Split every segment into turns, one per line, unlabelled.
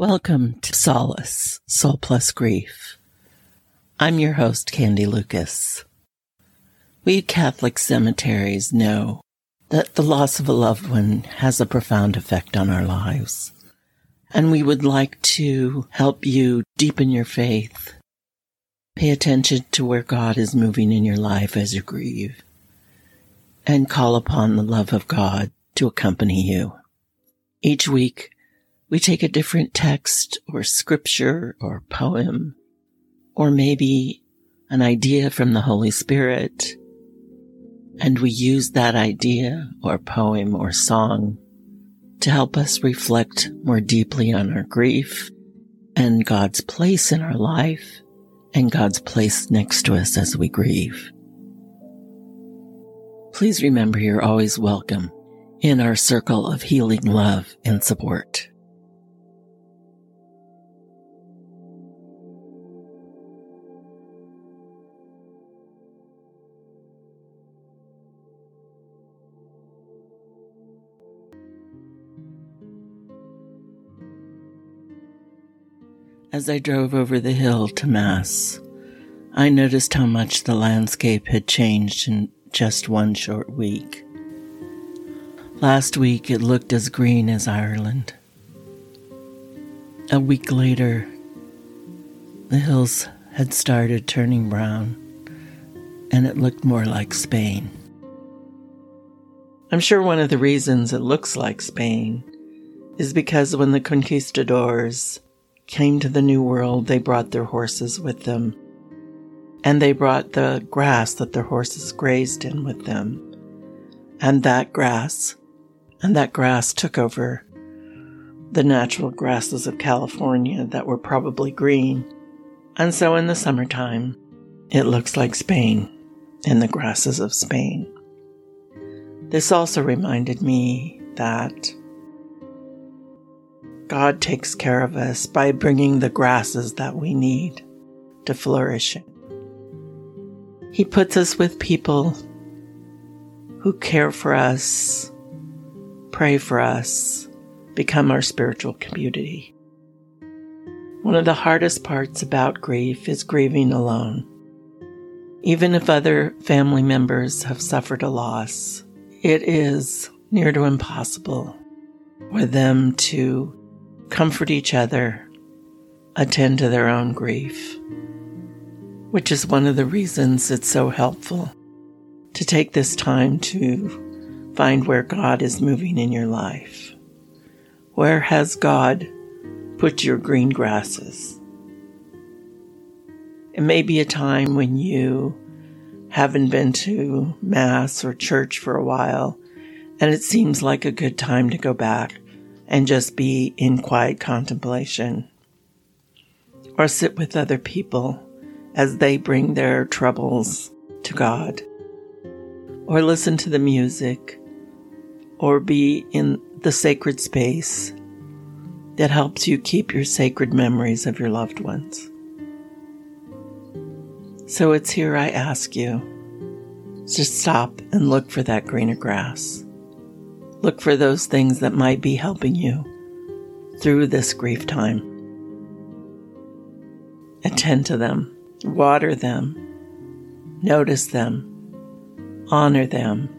Welcome to Solace, Soul Plus Grief. I'm your host, Candy Lucas. We Catholic cemeteries know that the loss of a loved one has a profound effect on our lives. And we would like to help you deepen your faith. Pay attention to where God is moving in your life as you grieve and call upon the love of God to accompany you. Each week, we take a different text or scripture or poem, or maybe an idea from the Holy Spirit, and we use that idea or poem or song to help us reflect more deeply on our grief and God's place in our life and God's place next to us as we grieve. Please remember you're always welcome in our circle of healing love and support. As I drove over the hill to Mass, I noticed how much the landscape had changed in just one short week. Last week it looked as green as Ireland. A week later, the hills had started turning brown and it looked more like Spain. I'm sure one of the reasons it looks like Spain is because when the conquistadors came to the New World, they brought their horses with them. And they brought the grass that their horses grazed in with them. And that grass, and that grass took over the natural grasses of California that were probably green. And so in the summertime, it looks like Spain and the grasses of Spain. This also reminded me that God takes care of us by bringing the grasses that we need to flourish. He puts us with people who care for us, pray for us, become our spiritual community. One of the hardest parts about grief is grieving alone. Even if other family members have suffered a loss, it is near to impossible for them to comfort each other, attend to their own grief, which is one of the reasons it's so helpful to take this time to find where God is moving in your life. Where has God put your green grasses? It may be a time when you haven't been to Mass or church for a while, and it seems like a good time to go back and just be in quiet contemplation. Or sit with other people as they bring their troubles to God. Or listen to the music. Or be in the sacred space that helps you keep your sacred memories of your loved ones. So it's here I ask you to stop and look for that greener grass. Look for those things that might be helping you through this grief time. Attend to them, water them, notice them, honor them,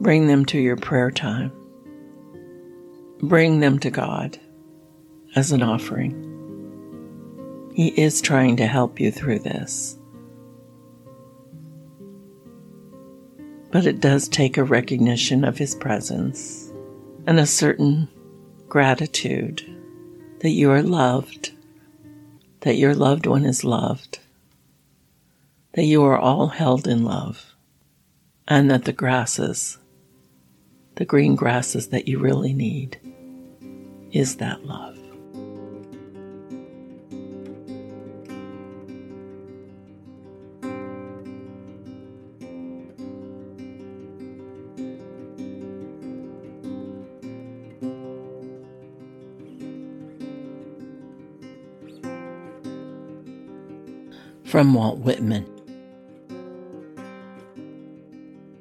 bring them to your prayer time, bring them to God as an offering. He is trying to help you through this. But it does take a recognition of His presence and a certain gratitude that you are loved, that your loved one is loved, that you are all held in love, and that the grasses, the green grasses that you really need, is that love. From Walt Whitman.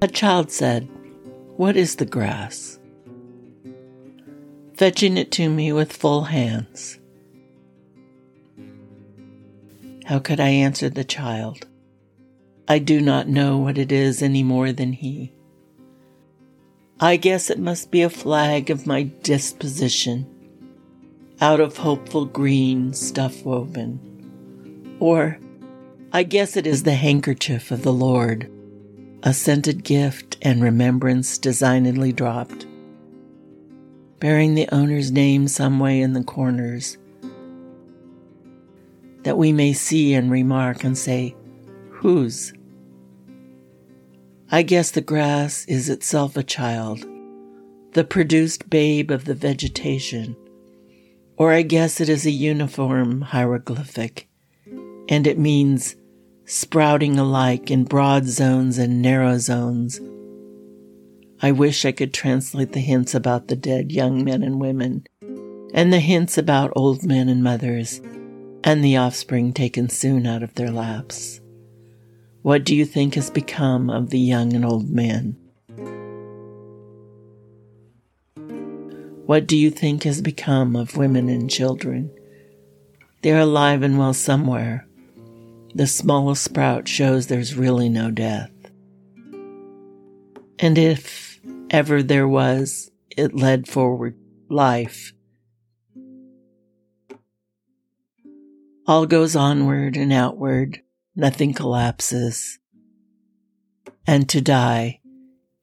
A child said, What is the grass? fetching it to me with full hands. How could I answer the child? I do not know what it is any more than he. I guess it must be a flag of my disposition, out of hopeful green stuff woven. Or I guess it is the handkerchief of the Lord, a scented gift and remembrance designedly dropped, bearing the owner's name some way in the corners, that we may see and remark and say, Whose? I guess the grass is itself a child, the produced babe of the vegetation, or I guess it is a uniform hieroglyphic, and it means sprouting alike in broad zones and narrow zones. I wish I could translate the hints about the dead young men and women, and the hints about old men and mothers, and the offspring taken soon out of their laps. What do you think has become of the young and old men? What do you think has become of women and children? They're alive and well somewhere. The smallest sprout shows there's really no death. And if ever there was, it led forward life. All goes onward and outward nothing collapses. And to die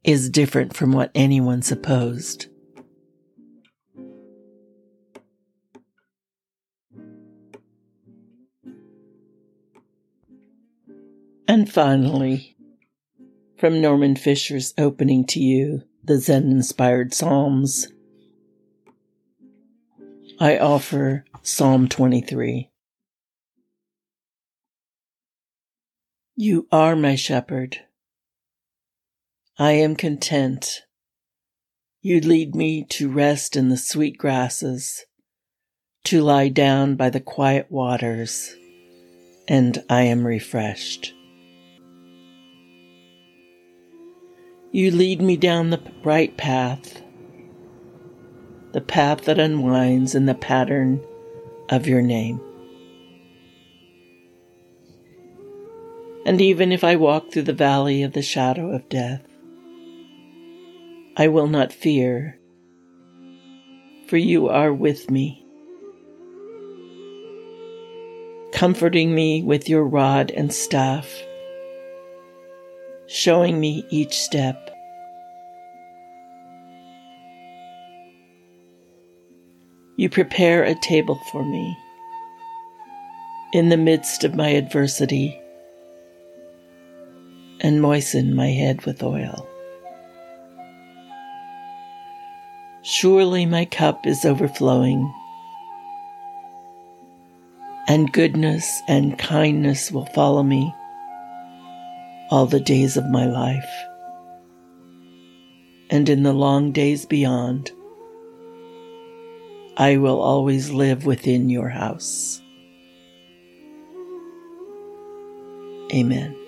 is different from what anyone supposed. And finally, from Norman Fischer's opening to you, the Zen inspired Psalms, I offer Psalm 23. You are my shepherd. I am content. You lead me to rest in the sweet grasses, to lie down by the quiet waters, and I am refreshed. You lead me down the right path, the path that unwinds in the pattern of your name. And even if I walk through the valley of the shadow of death, I will not fear, for you are with me, comforting me with your rod and staff, showing me each step. You prepare a table for me in the midst of my adversity and moisten my head with oil. Surely my cup is overflowing, and goodness and kindness will follow me all the days of my life. And in the long days beyond, I will always live within your house. Amen.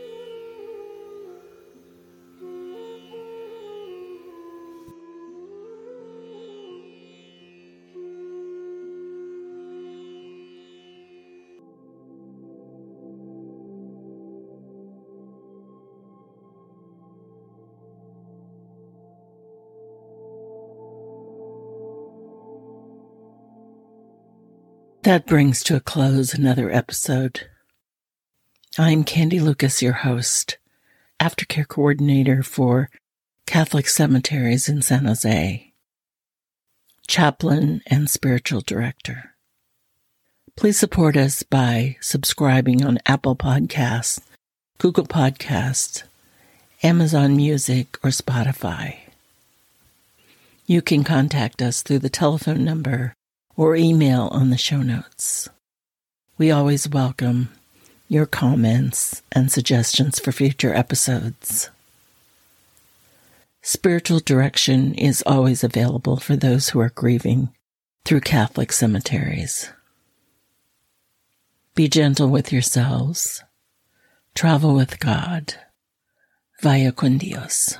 That brings to a close another episode. I'm Candy Lucas, your host, aftercare coordinator for Catholic Cemeteries in San Jose, chaplain and spiritual director. Please support us by subscribing on Apple Podcasts, Google Podcasts, Amazon Music, or Spotify. You can contact us through the telephone number or email on the show notes. We always welcome your comments and suggestions for future episodes. Spiritual direction is always available for those who are grieving through Catholic cemeteries. Be gentle with yourselves. Travel with God. Vaya con Dios.